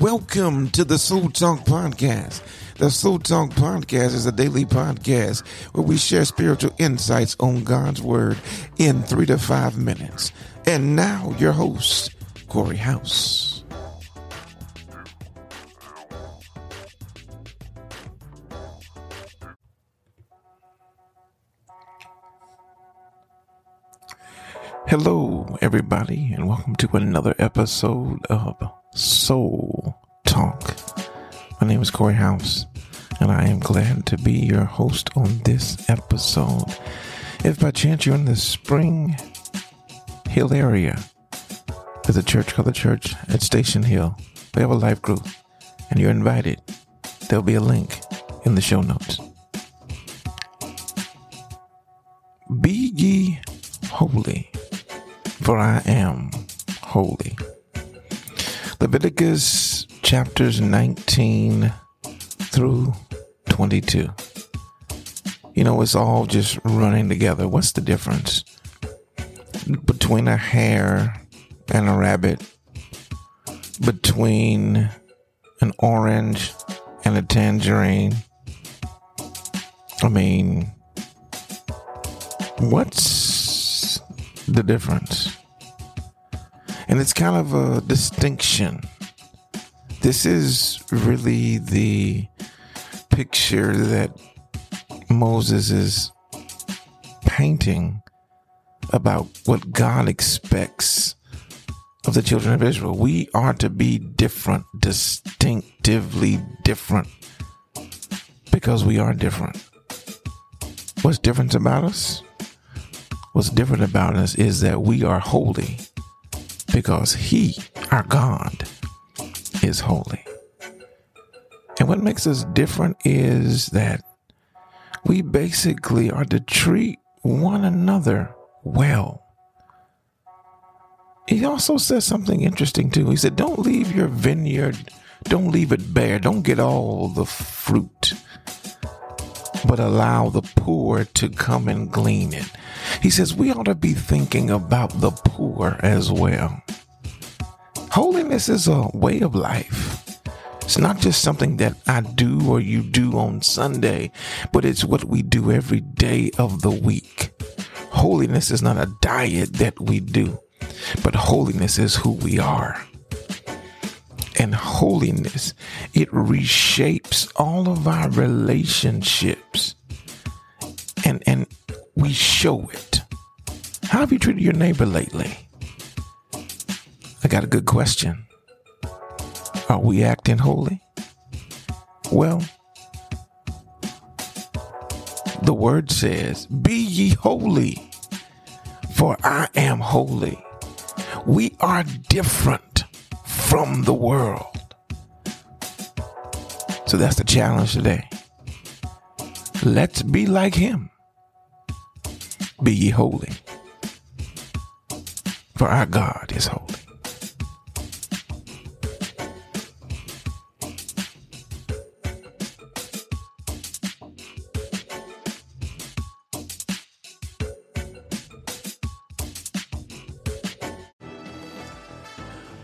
Welcome to the Soul Talk Podcast. The Soul Talk Podcast is a daily podcast where we share spiritual insights on God's Word in three to five minutes. And now, your host, Corey Howse. Hello, everybody, and welcome to another episode of Soul Talk. My name is Corey Howse, and I am glad to be your host on this episode. If by chance you're in the Spring Hill area, there's a church called the Church at Station Hill. We have a life group, and you're invited. There'll be a link in the show notes. Be ye holy, for I am holy. Leviticus chapters 19 through 22. You know, it's all just running together. What's the difference between a hare and a rabbit? Between an orange and a tangerine? I mean, what's the difference? And it's kind of a distinction. This is really the picture that Moses is painting about what God expects of the children of Israel. We are to be different, distinctively different, because we are different. What's different about us? What's different about us is that we are holy because He, our God, is holy. And what makes us different is that we basically are to treat one another well. He also says something interesting too. He said, Don't leave your vineyard, don't leave it bare, don't get all the fruit, but allow the poor to come and glean it. He says we ought to be thinking about the poor as well. Holiness is a way of life. It's not just something that I do or you do on Sunday, but it's what we do every day of the week. Holiness is not a diet that we do, but holiness is who we are. And holiness, it reshapes all of our relationships. And and we show it. How have you treated your neighbor lately? Got a good question. Are we acting holy? Well, the word says, Be ye holy, for I am holy. We are different from the world. So that's the challenge today. Let's be like him. Be ye holy, for our God is holy.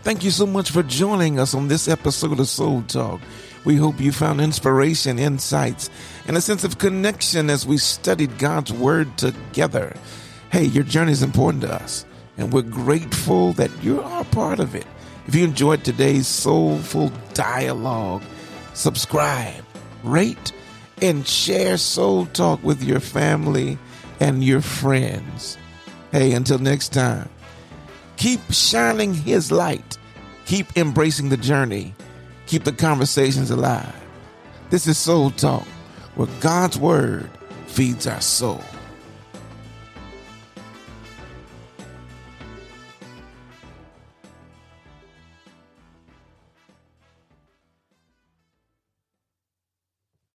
Thank you so much for joining us on this episode of Soul Talk. We hope you found inspiration, insights, and a sense of connection as we studied God's Word together. Hey, your journey is important to us, and we're grateful that you're a part of it. If you enjoyed today's soulful dialogue, subscribe, rate, and share Soul Talk with your family and your friends. Hey, until next time. Keep shining His light. Keep embracing the journey. Keep the conversations alive. This is Soul Talk, where God's Word feeds our soul.